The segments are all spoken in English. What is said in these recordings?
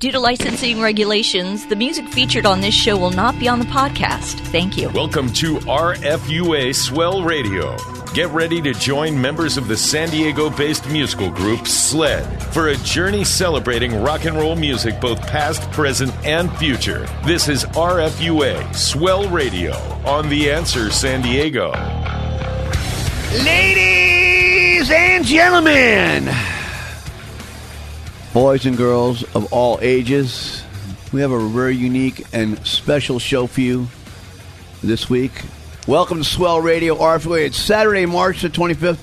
Due to licensing regulations, the music featured on this show will not be on the podcast. Thank you. Welcome to RFUA Swell Radio. Get ready to join members of the San Diego based musical group SLED for a journey celebrating rock and roll music, both past, present, and future. This is RFUA Swell Radio on The Answer San Diego. Ladies and gentlemen, boys and girls of all ages, we have a very unique and special show for you this week. Welcome to Swell Radio RFA. It's Saturday, March the 25th.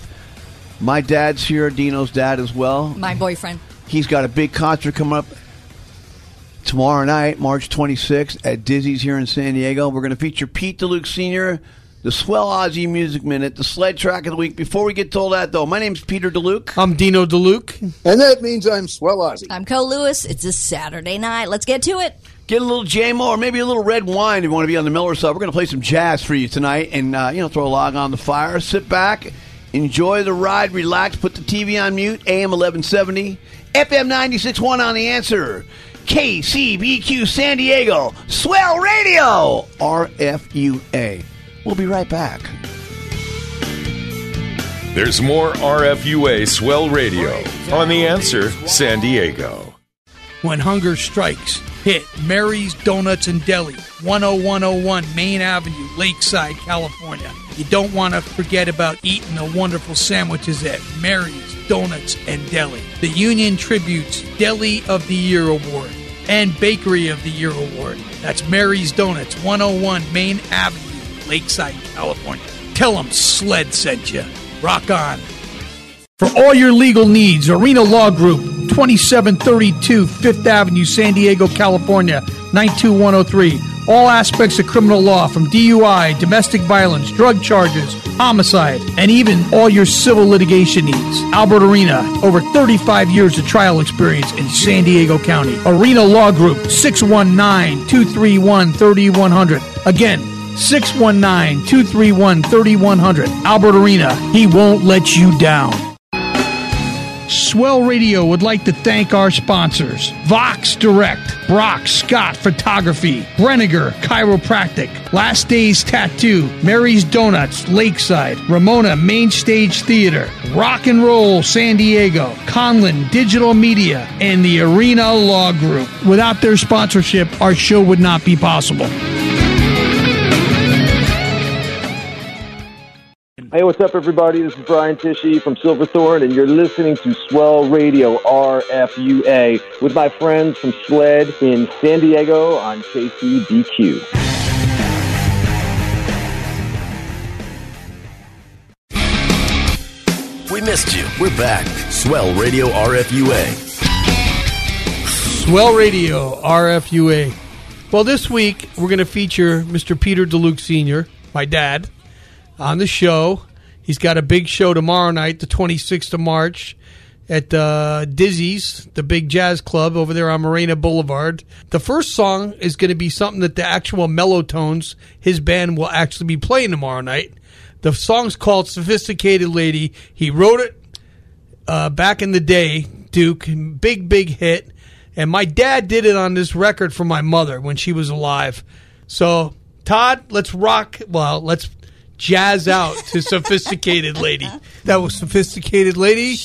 My dad's here, Dino's dad as well. My boyfriend. He's got a big concert coming up tomorrow night, March 26th, at Dizzy's here in San Diego. We're going to feature Pete DeLuke Sr., the Swell Ozzy Music Minute, the sled track of the week. Before we get to all that, though, my name's Peter DeLuke. I'm Dino DeLuke. And that means I'm Swell Ozzy. I'm Cole Lewis. It's a Saturday night. Let's get to it. Get a little JMO or maybe a little red wine if you want to be on the Miller side. We're going to play some jazz for you tonight and, uh, you know, throw a log on the fire. Sit back, enjoy the ride, relax, put the TV on mute, AM 1170, FM 96.1 on the answer. KCBQ San Diego, Swell Radio, RFUA. We'll be right back. There's more RFUA Swell Radio on The Answer San Diego. When hunger strikes, hit Mary's Donuts and Deli, 10101 Main Avenue, Lakeside, California. You don't want to forget about eating the wonderful sandwiches at Mary's Donuts and Deli. The Union Tribune's Deli of the Year Award and Bakery of the Year Award. That's Mary's Donuts, 101 Main Avenue, Lakeside, California. Tell them Sled sent you. Rock on. For all your legal needs, Arena Law Group, 2732 Fifth Avenue, San Diego, California, 92103. All aspects of criminal law from DUI, domestic violence, drug charges, homicide, and even all your civil litigation needs. Albert Arena, over 35 years of trial experience in San Diego County. Arena Law Group, 619 231 3100. Again, 619 231 3100. Albert Arena, he won't let you down. Swell Radio would like to thank our sponsors Vox Direct, Brock Scott Photography, Brenniger Chiropractic, Last Days Tattoo, Mary's Donuts, Lakeside, Ramona Main Stage Theater, Rock and Roll San Diego, Conlin Digital Media, and the Arena Law Group. Without their sponsorship, our show would not be possible. Hey, what's up, everybody? This is Brian Tichy from Silverthorne, and you're listening to Swell Radio RFUA with my friends from SLED in San Diego on KCBQ. We missed you. We're back. Swell Radio RFUA. Swell Radio RFUA. Well, this week we're going to feature Mr. Peter DeLuke Sr., my dad, on the show. He's got a big show tomorrow night, the 26th of March, at uh, Dizzy's, the big jazz club over there on Marina Boulevard. The first song is going to be something that the actual Mellow-Tones, his band, will actually be playing tomorrow night. The song's called Sophisticated Lady. He wrote it uh, back in the day, Duke. Big, big hit. And my dad did it on this record for my mother when she was alive. So, Todd, let's rock. Well, let's jazz out to Sophisticated Lady. That was Sophisticated Lady,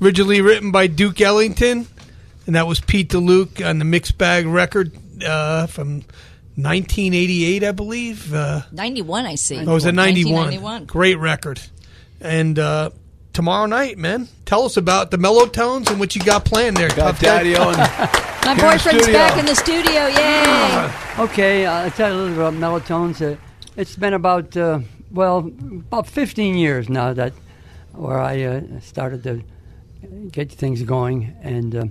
originally written by Duke Ellington. And that was Pete DeLuke on the Mixed Bag record uh, from 1988, I believe. Uh, 91, I see. Oh, it was a 91. Great record. And uh, tomorrow night, man, tell us about the mellow tones and what you got planned there. Got Tough Guy. Daddy on. My boyfriend's studio. back in the studio. Yay! Okay, uh, I'll tell you a little bit about Mellow-Tones. Uh, it's been about, uh, well, about 15 years now that where I uh, started to get things going. And uh,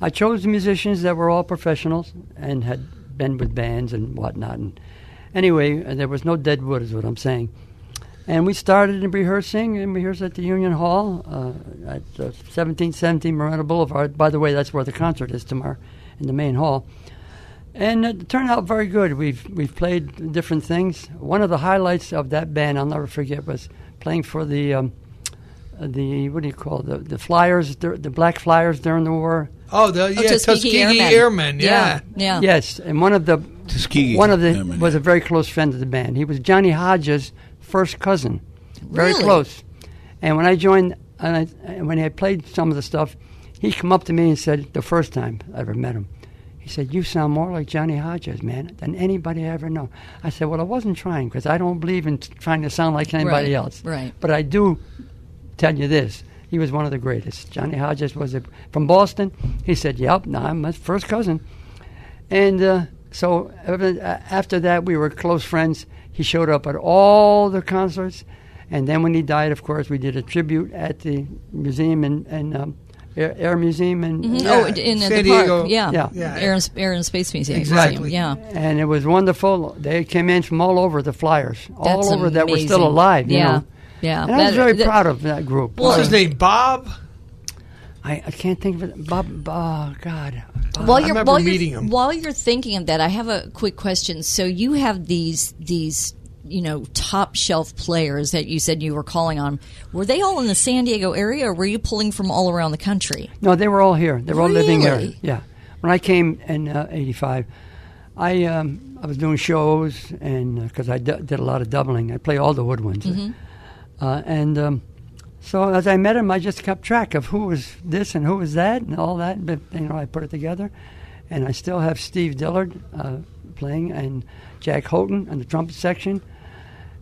I chose musicians that were all professionals and had been with bands and whatnot. And anyway, uh, there was no dead wood, is what I'm saying. And we started in rehearsing and rehearsed at the Union Hall uh, at uh, 1717 Marina Boulevard. By the way, that's where the concert is tomorrow in the main hall. And it turned out very good. We've we've played different things. One of the highlights of that band, I'll never forget, was playing for the um, uh, the what do you call it? the the Flyers, the, the Black Flyers during the war. Oh, the yeah, Tuskegee Tuskegee, Airmen. Airmen. Yeah. Yeah. Yes, and one of the Tuskegee one of the Airmen, was a very close friend of the band. He was Johnny Hodges' first cousin, very Really? close. And when I joined, and I, when I played some of the stuff, he come up to me and said, the first time I ever met him, he said, "You sound more like Johnny Hodges, man, than anybody I ever know." I said, "Well, I wasn't trying because I don't believe in t- trying to sound like anybody Right, else. right. But I do tell you this." He was one of the greatest. Johnny Hodges was a, from Boston. He said, "Yep, no, I'm his first cousin." And uh, so uh, after that, we were close friends. He showed up at all the concerts. And then when he died, of course, we did a tribute at the museum and, and um, Air, Air Museum and Mhm. uh, Oh, in uh, the park. Yeah. yeah. Air, and, Air and Space Museum. Exactly. Yeah. And it was wonderful. They came in from all over the Flyers, all That's over that were still alive. You Yeah. know? Yeah. And I was very that- proud of that group. What's his name? Bob. I, I can't think of it. Bob. Oh God. While I you're remember while meeting you're, him. while you're thinking of that, I have a quick question. So you have these these you know top shelf players that you said you were calling on. Were they all in the San Diego area, or were you pulling from all around the country? No, they were all here. They were all living here. Yeah. When I came in uh, '85, I um, I was doing shows and because I d- did a lot of doubling, I play all the woodwinds, Mm-hmm. uh, and um, so as I met him, I just kept track of who was this and who was that and all that. But you know, I put it together, and I still have Steve Dillard uh, playing and Jack Houghton on the trumpet section,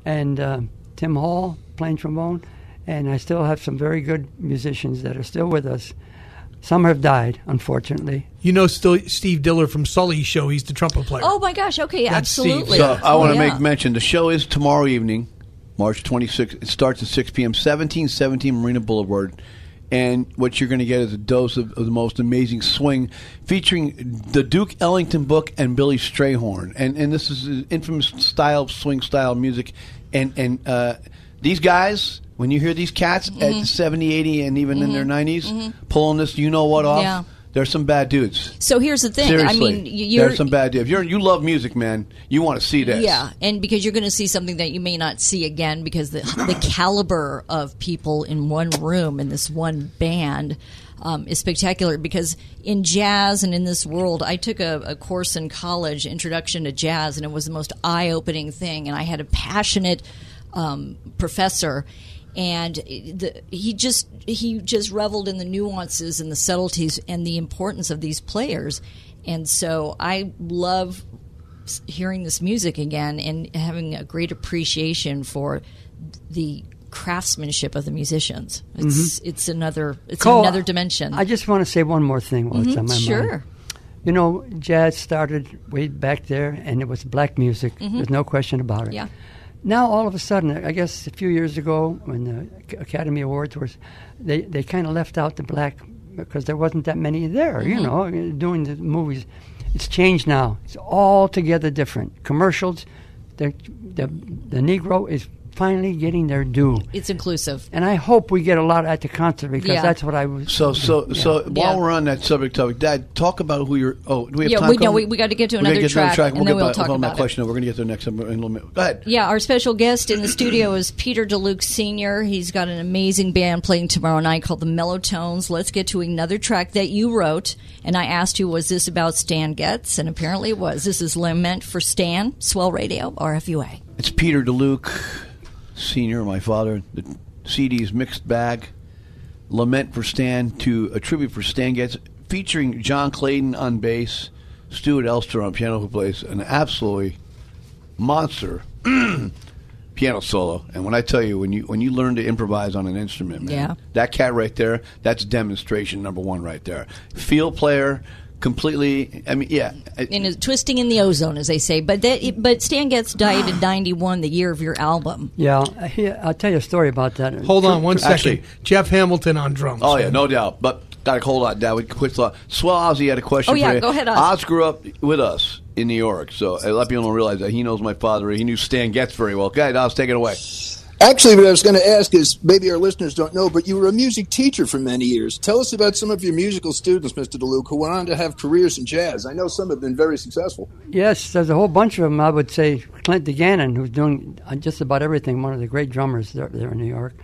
and uh, Tim Hall playing trombone, and I still have some very good musicians that are still with us. Some have died, unfortunately. You know still Steve Diller from Sully's show. He's the trumpet player. Oh my gosh! Okay, That's Steve. absolutely. So I Oh, want to yeah. make mention the show is tomorrow evening, March 26th. It starts at 6 p.m. 1717 Marina Boulevard. And what you're going to get is a dose of, of the most amazing swing, featuring the Duke Ellington book and Billy Strayhorn. And and this is infamous style, swing style music. And and uh, these guys, when you hear these cats Mm-hmm. at 70, 80, and even in their 90s, pulling this, you know what off, Yeah. There's some bad dudes. So here's the thing. Seriously, I mean, you're there's some bad dudes. You're, you love music, man. You want to see this. Yeah, and because you're going to see something that you may not see again because the the caliber of people in one room in this one band um, is spectacular. Because in jazz and in this world, I took a, a course in college, Introduction to Jazz, and it was the most eye opening thing. And I had a passionate um, professor. And the, he just he just reveled in the nuances and the subtleties and the importance of these players, and so I love hearing this music again and having a great appreciation for the craftsmanship of the musicians. It's it's another it's Cole, another dimension. I just want to say one more thing while it's Mhm, on my sure. mind. You know, jazz started way back there, and it was black music. Mhm. There's no question about it. Yeah. Now, all of a sudden, I guess a few years ago, when the Academy Awards was, they they kind of left out the black because there wasn't that many there. You Mhm. know, doing the movies. It's changed now. It's altogether different. Commercials, the the the Negro is finally getting their due. it's inclusive. And I hope we get a lot at the concert because Yeah. that's what I was. So so Yeah. so while Yeah. we're on that subject topic, Dad, talk about who you're. Oh, do we have Yeah, time? we- no, we- we gotta get to another get to another track, and We'll then get we'll back- talk hold on, my about it. question. We're going to get to the next in a little bit. Go ahead. Yeah, our special guest in the studio is Peter DeLuke Sr. He's got an amazing band playing tomorrow night called the Mellotones. Let's get to another track that you wrote. And I asked you, was this about Stan Getz? And apparently it was. This is Lament for Stan, Swell Radio, RFUA. It's Peter DeLuke, Senior, my father. The CD's Mixed Bag, Lament for Stan, to a tribute for Stan Getz, featuring John Clayton on bass, Stuart Elster on piano, who plays an absolutely monster piano solo. And when I tell you, when you when you learn to improvise on an instrument, man, Yeah. that cat right there, that's demonstration number one right there. Field player, completely. I mean, yeah. In a, twisting in the ozone, as they say. But that, but Stan Getz died in 91, the year of your album. Yeah, I- here, I'll tell you a story about that. Hold on one second. Actually- Jeff Hamilton on drums. Oh yeah, no doubt. But Got to hold on, Dad. We quit thought. Swell Ozzy had a question Oh, yeah, for you. go ahead, Oz. Oz grew up with us in New York, so a lot of people don't realize that. He knows my father. He knew Stan Getz very well. Okay, Oz, take it away. Actually, what I was going to ask is maybe our listeners don't know, but you were a music teacher for many years. Tell us about some of your musical students, Mr. DeLuke, who went on to have careers in jazz. I know some have been very successful. Yes, there's a whole bunch of them. I would say Clint de Ganon, who's doing uh, just about everything, one of the great drummers there, there in New York.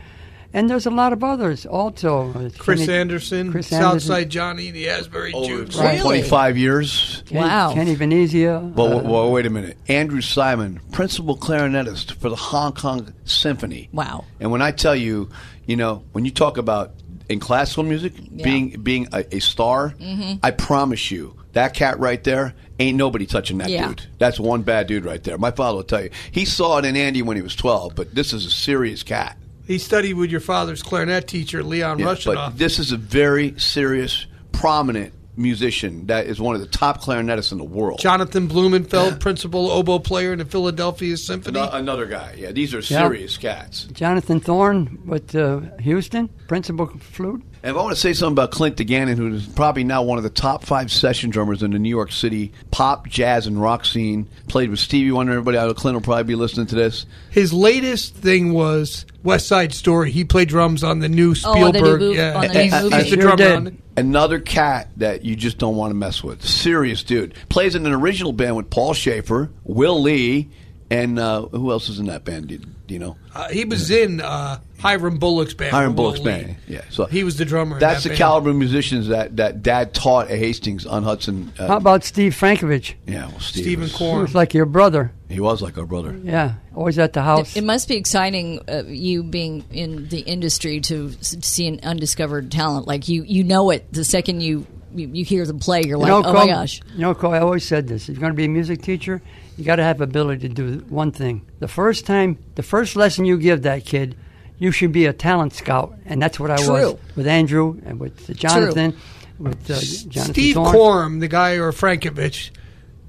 And there's a lot of others also. Chris Kenny- Anderson, Chris Anderson. Southside Johnny, the Asbury Jukes. Right. 25 years. Kenny, Kenny Venezia. Well, uh, well, wait a minute. Andrew Simon, principal clarinetist for the Hong Kong Symphony. Wow. And when I tell you, you know, when you talk about in classical music being being a, a star, Mhm. I promise you that cat right there ain't nobody touching that Yeah. dude. That's one bad dude right there. My father will tell you. He saw it in Andy when he was 12, but this is a serious cat. He studied with your father's clarinet teacher, Leon Yeah, Russianoff. but this is a very serious, prominent musician that is one of the top clarinetists in the world. Jonathan Blumenfeld, principal oboe player in the Philadelphia Symphony. Ano- Another guy. Yeah, these are Yeah. serious cats. Jonathan Thorne with uh, Houston, principal flute. And I want to say something about Clint de Ganon, who is probably now one of the top five session drummers in the New York City pop, jazz, and rock scene, played with Stevie Wonder. Everybody out of Clint will probably be listening to this. His latest thing was West Side Story. He played drums on the new Oh, the new Spielberg. mov- yeah, on the new he's, movie. he's the drummer did. on it. Another cat that you just don't want to mess with. Serious dude. Plays in an original band with Paul Shaffer, Will Lee, and uh, who else is in that band? Do, do you know? Uh, he was in uh, Hiram Bullock's band. Hiram Bullock's band. Yeah, so He was the drummer. That's that the band. caliber of musicians that, that Dad taught at Hastings on Hudson. Uh, How about Steve Frankovich? yeah, well, Steve Stephen was- He was like your brother. He was like our brother. Yeah, always at the house. It must be exciting, uh, you being in the industry, to see an undiscovered talent. Like you, you know it the second you you, you hear them play. You're like, you know, oh Cole, my gosh. You know, Cole, I always said this. If you're going to be a music teacher, you got to have ability to do one thing. The first time, the first lesson you give that kid, you should be a talent scout, and that's what I was with Andrew and with Jonathan, with uh, Jonathan Steve Thorne. Quorum, the guy or Frankovich,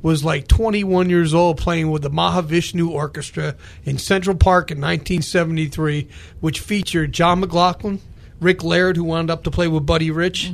was like 21 years old playing with the Mahavishnu Orchestra in Central Park in 1973, which featured John McLaughlin, Rick Laird, who wound up to play with Buddy Rich.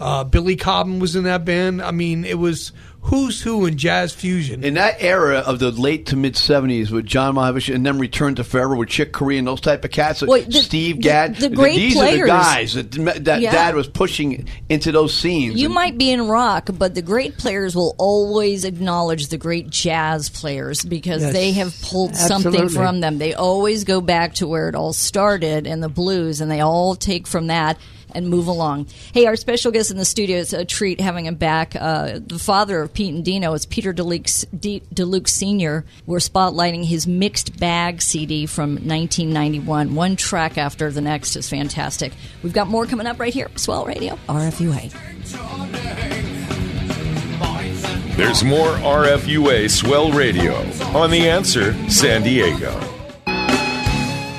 Uh, Billy Cobham was in that band. I mean, it was who's who in jazz fusion. In that era of the late to mid '70s with John Malkovich and then Return to Forever with Chick Corea and those type of cats, Well, the- Steve the- Gadd, the great these are the guys that, that Yeah. Dad was pushing into those scenes. You And- might be in rock, but the great players will always acknowledge the great jazz players because Yes. they have pulled something from them. They always go back to where it all started in the blues, and they all take from that and move along. Hey, our special guest in the studio, it's a treat having him back. Uh, the father of Pete and Dino is Peter DeLuke, DeLuke Sr. We're spotlighting his Mixed Bag CD from 1991. One track after the next is fantastic. We've got more coming up right here. Swell Radio, RFUA. There's more RFUA Swell Radio on The Answer San Diego.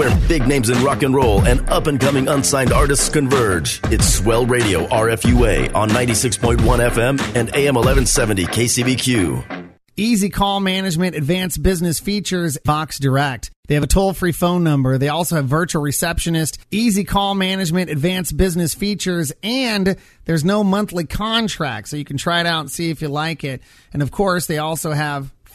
Where big names in rock and roll and up and coming unsigned artists converge. It's Swell Radio RFUA on 96.1 FM and AM 1170 KCBQ. Easy call management, advanced business features, Vox Direct. They have a toll free phone number. They also have virtual receptionist, easy call management, advanced business features, and there's no monthly contract. So you can try it out and see if you like it. And of course, they also have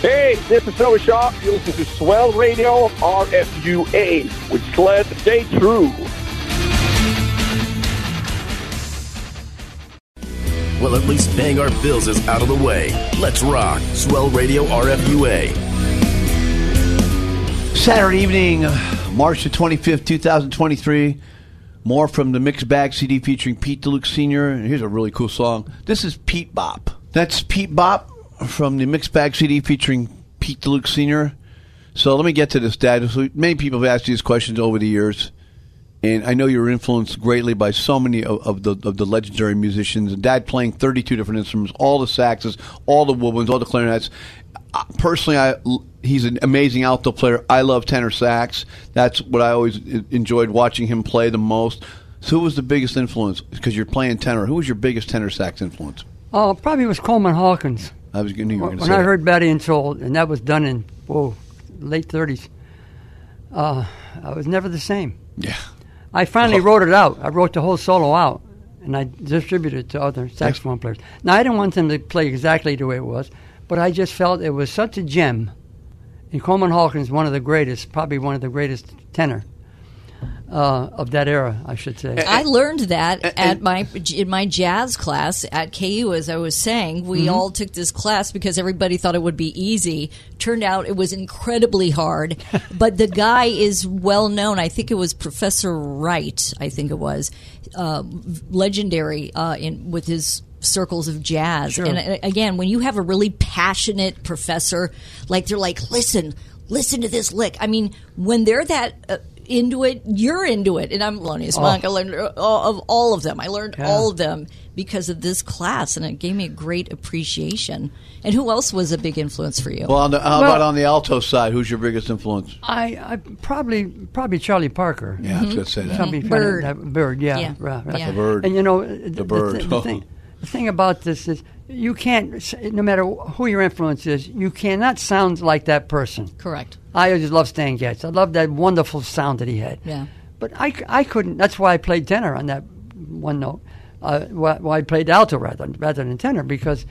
Hey, this is Noah Shaw. You listen to Swell Radio RFUA with Sled Stay True. Well, at least paying our bills is out of the way. Let's rock. Swell Radio RFUA. Saturday evening, March the 25th, 2023. More from the Mixed Bag CD featuring Pete DeLuke Sr. Here's a really cool song. This is Pete Bop. That's Pete Bop from the Mixed Bag CD featuring Pete DeLuke Sr. So let me get to this, Dad. So many people have asked you these questions over the years. And I know you were influenced greatly by so many of, of the of the legendary musicians. Dad playing 32 different instruments, all the saxes, all the woodwinds, all the clarinets. Personally, I he's an amazing alto player. I love tenor sax. That's what I always enjoyed watching him play the most. So, who was the biggest influence? Because you're playing tenor. Who was your biggest tenor sax influence? Oh, probably was Coleman Hawkins. I was going to When I that. heard Body and Soul, and that was done in whoa, late thirties. Uh, I was never the same. Yeah. I finally wrote it out. I wrote the whole solo out, and I distributed it to other saxophone players. Now I didn't want them to play exactly the way it was, but I just felt it was such a gem. And Coleman Hawkins, one of the greatest, probably one of the greatest tenor uh, of that era, I should say. I learned that at my in my jazz class at KU. As I was saying, we Mhm. all took this class because everybody thought it would be easy. Turned out it was incredibly hard. but the guy is well known. I think it was Professor Wright. I think it was uh, legendary uh, in with his circles of jazz. Sure. And uh, again, when you have a really passionate professor, like they're like, listen, listen to this lick. I mean, when they're that uh, into it, you're into it. And I'm Thelonious Oh. Monk. I learned all of all of them. I learned Yeah. all of them because of this class, and it gave me a great appreciation. And who else was a big influence for you? Well, on the, how Well- about on the alto side? Who's your biggest influence? I, I probably probably Charlie Parker. Yeah, I was gonna say that. Charlie Mhm. Bird. bird, yeah, Yeah. right, right. Yeah. The bird. And you know, the, the bird. thi- The, thing, the thing about this is, you can't. No matter who your influence is, you cannot sound like that person. Correct. I just love Stan Getz. I love that wonderful sound that he had. Yeah. But I, I couldn't. That's why I played tenor on that one note. Uh, why, why I played alto rather rather than tenor because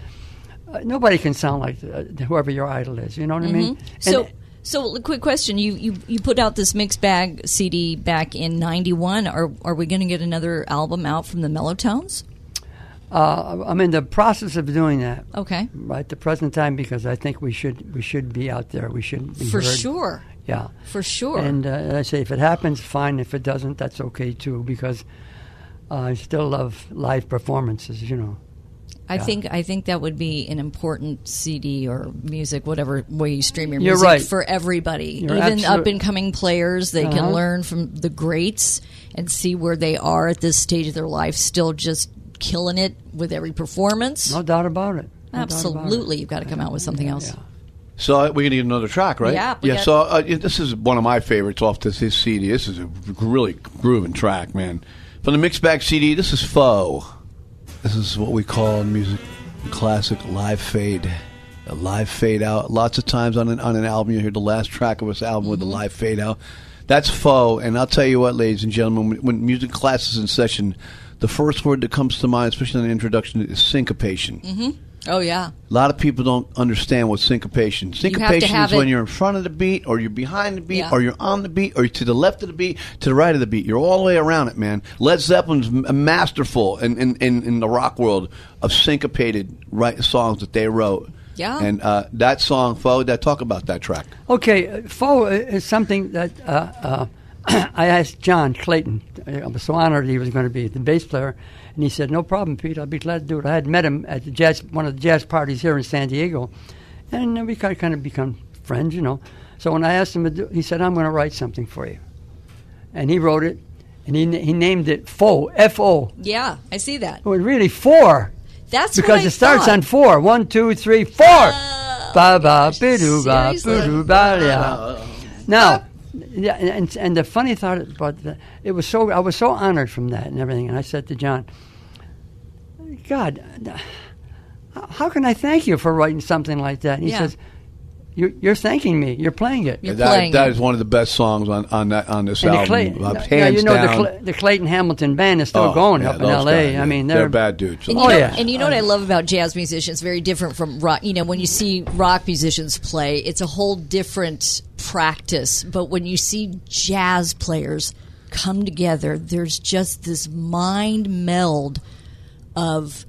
uh, nobody can sound like uh, whoever your idol is. You know what I mean? And- So, so a quick question: you, you you put out this mixed bag CD back in '91. Are are we going to get another album out from the Mellotones? Uh, I'm in the process of doing that. Okay. Right at the present time, because I think we should we should be out there. We should be For heard. sure. Yeah. For sure. And uh, I say if it happens, fine. If it doesn't, that's okay too. Because uh, I still love live performances. You know. I Yeah. think I think that would be an important CD or music, whatever way you stream your You're music right. for everybody, You're even absolute- up and coming players. They can Uh-huh. learn from the greats and see where they are at this stage of their life, still just killing it with every performance. No doubt about it. No doubt about it. Absolutely, you've got to come out with something else. So uh, we're gonna get another track, right? Yeah, Yeah. got- So uh, this is one of my favorites off this his CD. This is a really grooving track, man. From the mixed bag CD, this is Foe. This is what we call in music classic live fade. A live fade out. Lots of times on an on an album, you hear the last track of this album with the live fade out. That's Foe, and I'll tell you what, ladies and gentlemen, when, when music class is in session, the first word that comes to mind, especially in the introduction, is syncopation. hmm Oh yeah. A lot of people don't understand what syncopation. Syncopation have is when you're in front of the beat, or you're behind the beat, Yeah. or you're on the beat, or you're to the left of the beat, to the right of the beat. You're all the way around it, man. Led Zeppelin's masterful in, in, in, in the rock world of syncopated right songs that they wrote. Yeah. And uh, that song, Fo, that talk about that track. Okay, uh, Fo is something that uh, uh, I asked John Clayton. I was so honored he was going to be the bass player, and he said, "No problem, Pete. I'll be glad to do it." I had met him at the jazz, one of the jazz parties here in San Diego, and uh, we kind of, kind of become friends, you know. So when I asked him to do, he said, "I'm going to write something for you," and he wrote it. and he he named it Fo F O. Yeah, I see that. It was really four. That's because it starts on four. One, two, three, four. Ba ba bidoo ba seriously? ba. Now, yeah, and and the funny thought about that, it was so I was so honored from that and everything, and I said to John, God, how can I thank you for writing something like that? And he Yeah. says, you're, "You're thanking me. You're playing it. that, that is one of the best songs on, on that on this And the album. Clay- uh, now, hands you know the, down. Cla- the Clayton Hamilton band is still Oh, going yeah, up in those L.A. guys, I yeah. mean, They're they're, bad dudes. And you, oh know, yeah, and you know what I love about jazz musicians? Very different from rock. You know, when you see rock musicians play, it's a whole different practice. But when you see jazz players come together, there's just this mind meld of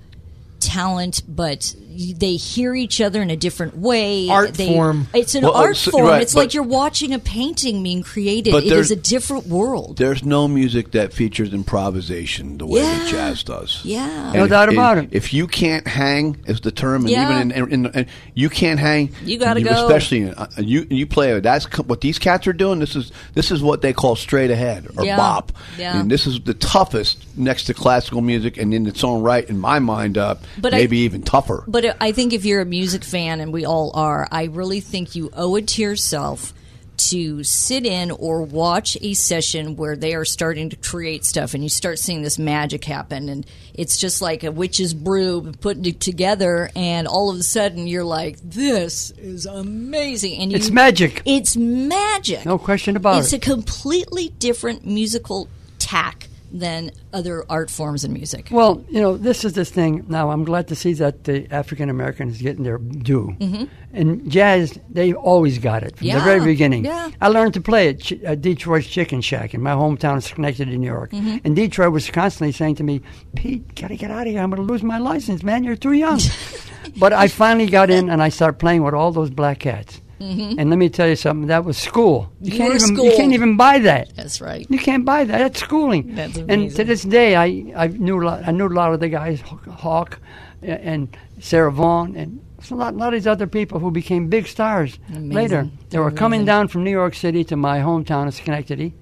talent, but they hear each other in a different way. Art They- form. It's an Well, uh, art so- form. right, it's but- like you're watching a painting being created. But It a different world. There's no music that features improvisation the way that jazz does. Yeah. No And doubt about if, it. If you can't hang, is the term, and Yeah. even in, in, in, in- you can't hang, You gotta go. Especially in, uh, you you play. That's what these cats are doing. This is this is what they call straight ahead or Yeah. bop. Yeah. And this is the toughest next to classical music, and in its own right, in my mind, uh, But I- maybe even tougher. But I think if you're a music fan, and we all are, I really think you owe it to yourself to sit in or watch a session where they are starting to create stuff and you start seeing this magic happen and it's just like a witch's brew putting it together and all of a sudden you're like this is amazing and you, It's magic. it's magic no question about it's it. It's a completely different musical tack than other art forms in music Well, you know, this is this thing. Now, I'm glad to see that the African Americans getting their due. Mhm. And jazz, they always got it from the very beginning. yeah. I learned to play at, Ch- at Detroit's Chicken Shack in my hometown of Schenectady, New York. Mhm. And Detroit was constantly saying to me, Pete, gotta get out of here. I'm going to lose my license, man. You're too young. but I finally got in and I started playing with all those black cats. Mhm. And let me tell you something. That was school. You, You can't even you can't even buy that. That's right. You can't buy that. That's schooling. That's And to this day, I, I knew a lot, I knew a lot of the guys, Hawk and- Sarah Vaughan, and a lot, a lot of these other people who became big stars Amazing. later. They were coming down from New York City to my hometown of Schenectady,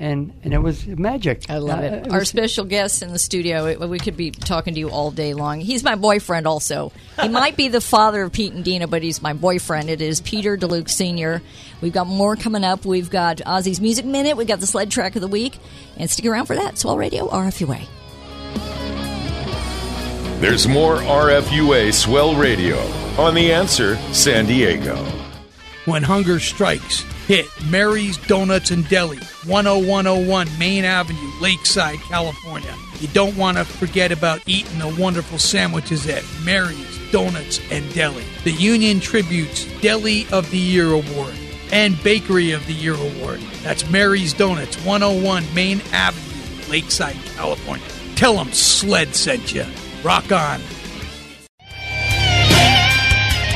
and and it was magic. I love Uh, it. it Our was- special guest in the studio, it- we could be talking to you all day long. He's my boyfriend also. He might be the father of Pete and Dino, but he's my boyfriend. It is Peter DeLuke Sr. We've got more coming up. We've got Ozzy's Music Minute. We've got the sled track of the week. And stick around for that. Swell Radio, RFUA. There's more RFUA Swell Radio on The Answer San Diego. When hunger strikes, hit Mary's Donuts and Deli, 10101 Main Avenue, Lakeside, California. You don't want to forget about eating the wonderful sandwiches at Mary's Donuts and Deli. The Union Tribune's Deli of the Year Award and Bakery of the Year Award. That's Mary's Donuts, 101 Main Avenue, Lakeside, California. Tell them Sled sent you. Rock on.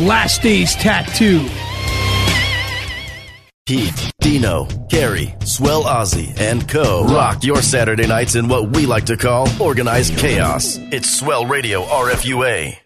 Last Days Tattoo. Pete, Dino, Gary, Swell Ozzy, and Co. rock your Saturday nights in what we like to call organized chaos. It's Swell Radio RFUA.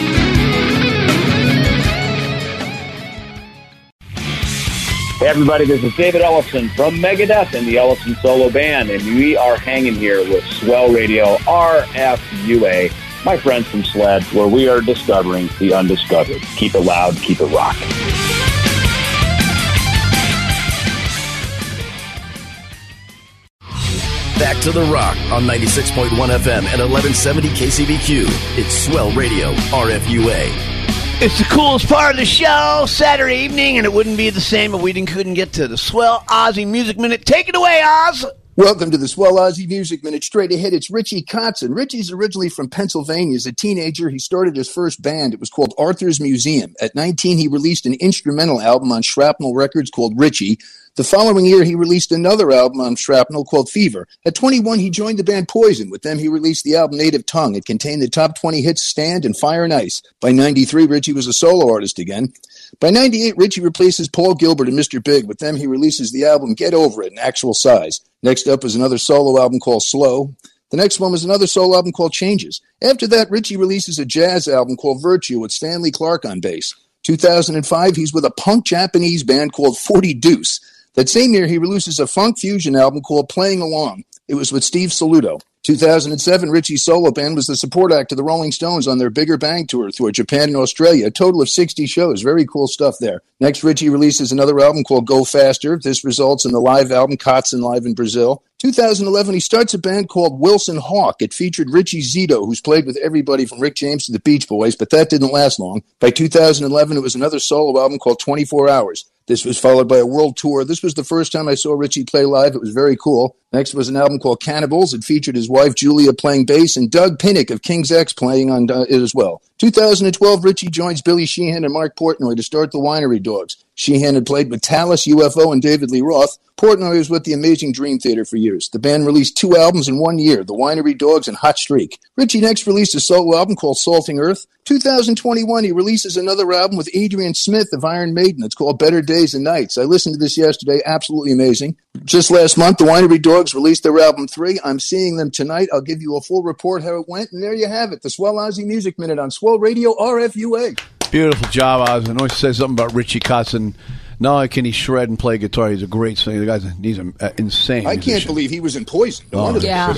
Hey everybody, this is David Ellefson from Megadeth and the Ellefson Solo Band, and we are hanging here with Swell Radio RFUA, my friends from SLED, where we are discovering the undiscovered. Keep it loud, keep it rocking. Back to the Rock on 96.1 FM and 1170 KCBQ. It's Swell Radio RFUA. It's the coolest part of the show, Saturday evening, and it wouldn't be the same if we didn't, couldn't get to the swell Aussie Music Minute. Take it away, Oz! Welcome to the Swell Aussie Music Minute. Straight ahead, it's Richie Kotzen. Richie's originally from Pennsylvania. As a teenager, he started his first band. It was called Arthur's Museum. At 19, he released an instrumental album on Shrapnel Records called Richie. The following year, he released another album on Shrapnel called Fever. At 21, he joined the band Poison. With them, he released the album Native Tongue. It contained the top 20 hits Stand and Fire and Ice. By 93, Richie was a solo artist again. By 98, Richie replaces Paul Gilbert and Mr. Big. With them, he releases the album Get Over It in actual size. Next up was another solo album called Slow. The next one was another solo album called Changes. After that, Richie releases a jazz album called Virtue with Stanley Clarke on bass. 2005, he's with a punk Japanese band called 40 Deuce. That same year, he releases a funk fusion album called Playing Along. It was with Steve Saluto. 2007, Richie's solo band was the support act to the Rolling Stones on their Bigger Bang tour through Japan and Australia. A total of 60 shows. Very cool stuff there. Next, Richie releases another album called Go Faster. This results in the live album Kotzen Live in Brazil. 2011, he starts a band called Wilson Hawk. It featured Richie Zito, who's played with everybody from Rick James to the Beach Boys, but that didn't last long. By 2011, it was another solo album called 24 Hours. This was followed by a world tour. This was the first time I saw Richie play live. It was very cool. Next was an album called Cannibals. It featured his wife Julia playing bass and Doug Pinnick of King's X playing on uh, it as well. 2012, Richie joins Billy Sheehan and Mark Portnoy to start the Winery Dogs. Sheehan had played with Talas, UFO, and David Lee Roth. Portnoy was with the Amazing Dream Theater for years. The band released two albums in one year, The Winery Dogs and Hot Streak. Richie next released a solo album called Salting Earth. 2021, he releases another album with Adrian Smith of Iron Maiden. It's called Better Days and Nights. I listened to this yesterday. Absolutely amazing. Just last month, the Winery Dogs released their album three. I'm seeing them tonight. I'll give you a full report how it went. And there you have it. The Swell Aussie Music Minute on Swell Radio RFUA. Beautiful job, Oz. I know something about Richie Kotzen. Not only can he shred and play guitar, he's a great singer. The guy's he's an uh, insane. I can't believe he was in Poison. No Oh, Yeah.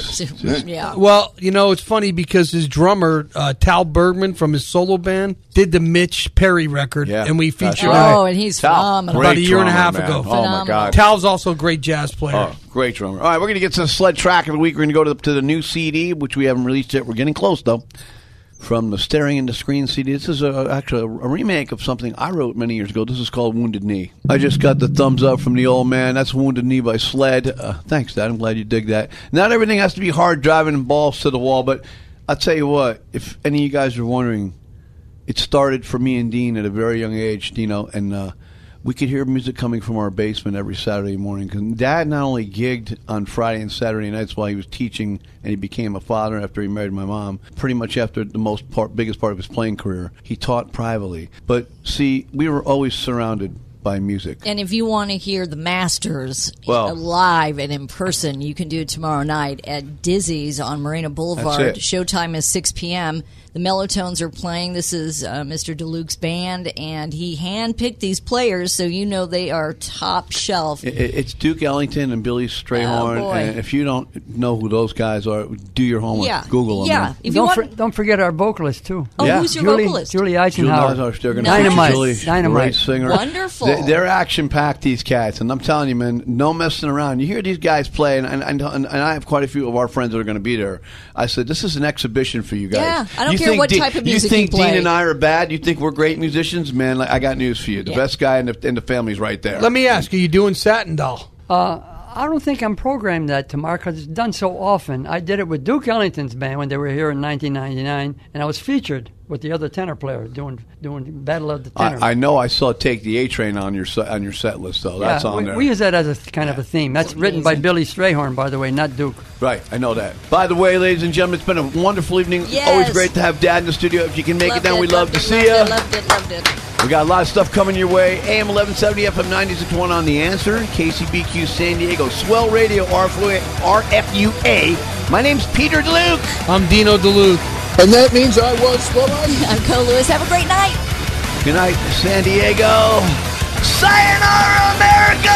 yeah. Well, you know, it's funny because his drummer, uh, Tal Bergman from his solo band, did the Mitch Perry record, and we that's featured right. him Oh, and he's Tal, phenomenal. about a great year and a half man. ago. Oh my God. Tal's also a great jazz player. Oh, great drummer. All right, we're going to get to the sled track of the week. We're going to go to the, to the new CD, which we haven't released yet. We're getting close, though. From the Staring into Screen CD. This is a, actually a, remake of something I wrote many years ago. This is called Wounded Knee. I just got the thumbs up from the old man. That's Wounded Knee by Sled. Uh, thanks, Dad. I'm glad you dig that. Not everything has to be hard driving balls to the wall, but I'll tell you what, if any of you guys are wondering, it started for me and Dean at a very young age, Dino, and uh, we could hear music coming from our basement every Saturday morning. Cause Dad not only gigged on Friday and Saturday nights while he was teaching, and he became a father after he married my mom. Pretty much after the most part, biggest part of his playing career, he taught privately. But see, we were always surrounded by music. And if you want to hear the Masters Well- live and in person, you can do it tomorrow night at Dizzy's on Marina Boulevard. Showtime is 6 p.m. The Mellotones are playing. This is uh, Mr. DeLuke's band, and he handpicked these players, so you know they are top shelf. It- it- It's Duke Ellington and Billy Strayhorn. Oh, and if you don't know who those guys are, do your homework. Yeah. Google them. Yeah. If you don't, want- for, don't forget our vocalist too. Oh, Yeah. who's your Julie, vocalist? Julie Julie Eisenhower. Eisenhower, they're Nice. Dynamite. Julie, Dynamite. great singer. Wonderful. They, they're action packed. These cats, and I'm telling you, man, no messing around. You hear these guys play, and and, and, and I have quite a few of our friends that are going to be there. I said, this is an exhibition for you guys. Yeah, I don't you care think what Dean- type of you music think you play. Dean and I are bad? You think we're great musicians? Man, like, I got news for you. The Yeah. best guy in the in the family's right there. Let me ask, are you doing Satin Doll? Uh, I don't think I'm programmed that tomorrow because it's done so often. I did it with Duke Ellington's band when they were here in 1999, and I was featured with the other tenor player doing doing Battle of the Tenor. I, I know I saw "Take the A Train" on your on your set list, though. That's Yeah, on we, there. we use that as a kind of a theme. That's written by Billy Strayhorn, by the way, not Duke. Right, I know that. By the way, ladies and gentlemen, it's been a wonderful evening. Yes. Always great to have Dad in the studio. If you can make Loved it down, we'd love loved to it, see you. loved it, Loved it, loved it. We got a lot of stuff coming your way. AM 1170, FM 961 on The Answer, KCBQ San Diego, Swell Radio, RFUA. RFUA. My name's Peter DeLuke. I'm Dino DeLuke. And that means I was Swell Aussie. I'm Cole Lewis. Have a great night. Good night, San Diego. Sayonara, America!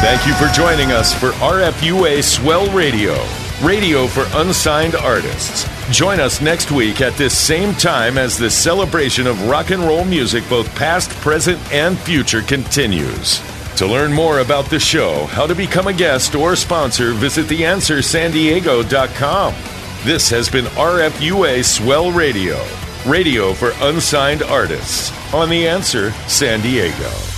Thank you for joining us for RFUA Swell Radio, radio for unsigned artists. Join us next week at this same time as the celebration of rock and roll music, both past, present, and future, continues. To learn more about the show, how to become a guest or sponsor, visit theanswersandiego.com. This has been RFUA Swell Radio, Radio for unsigned artists on The Answer San Diego.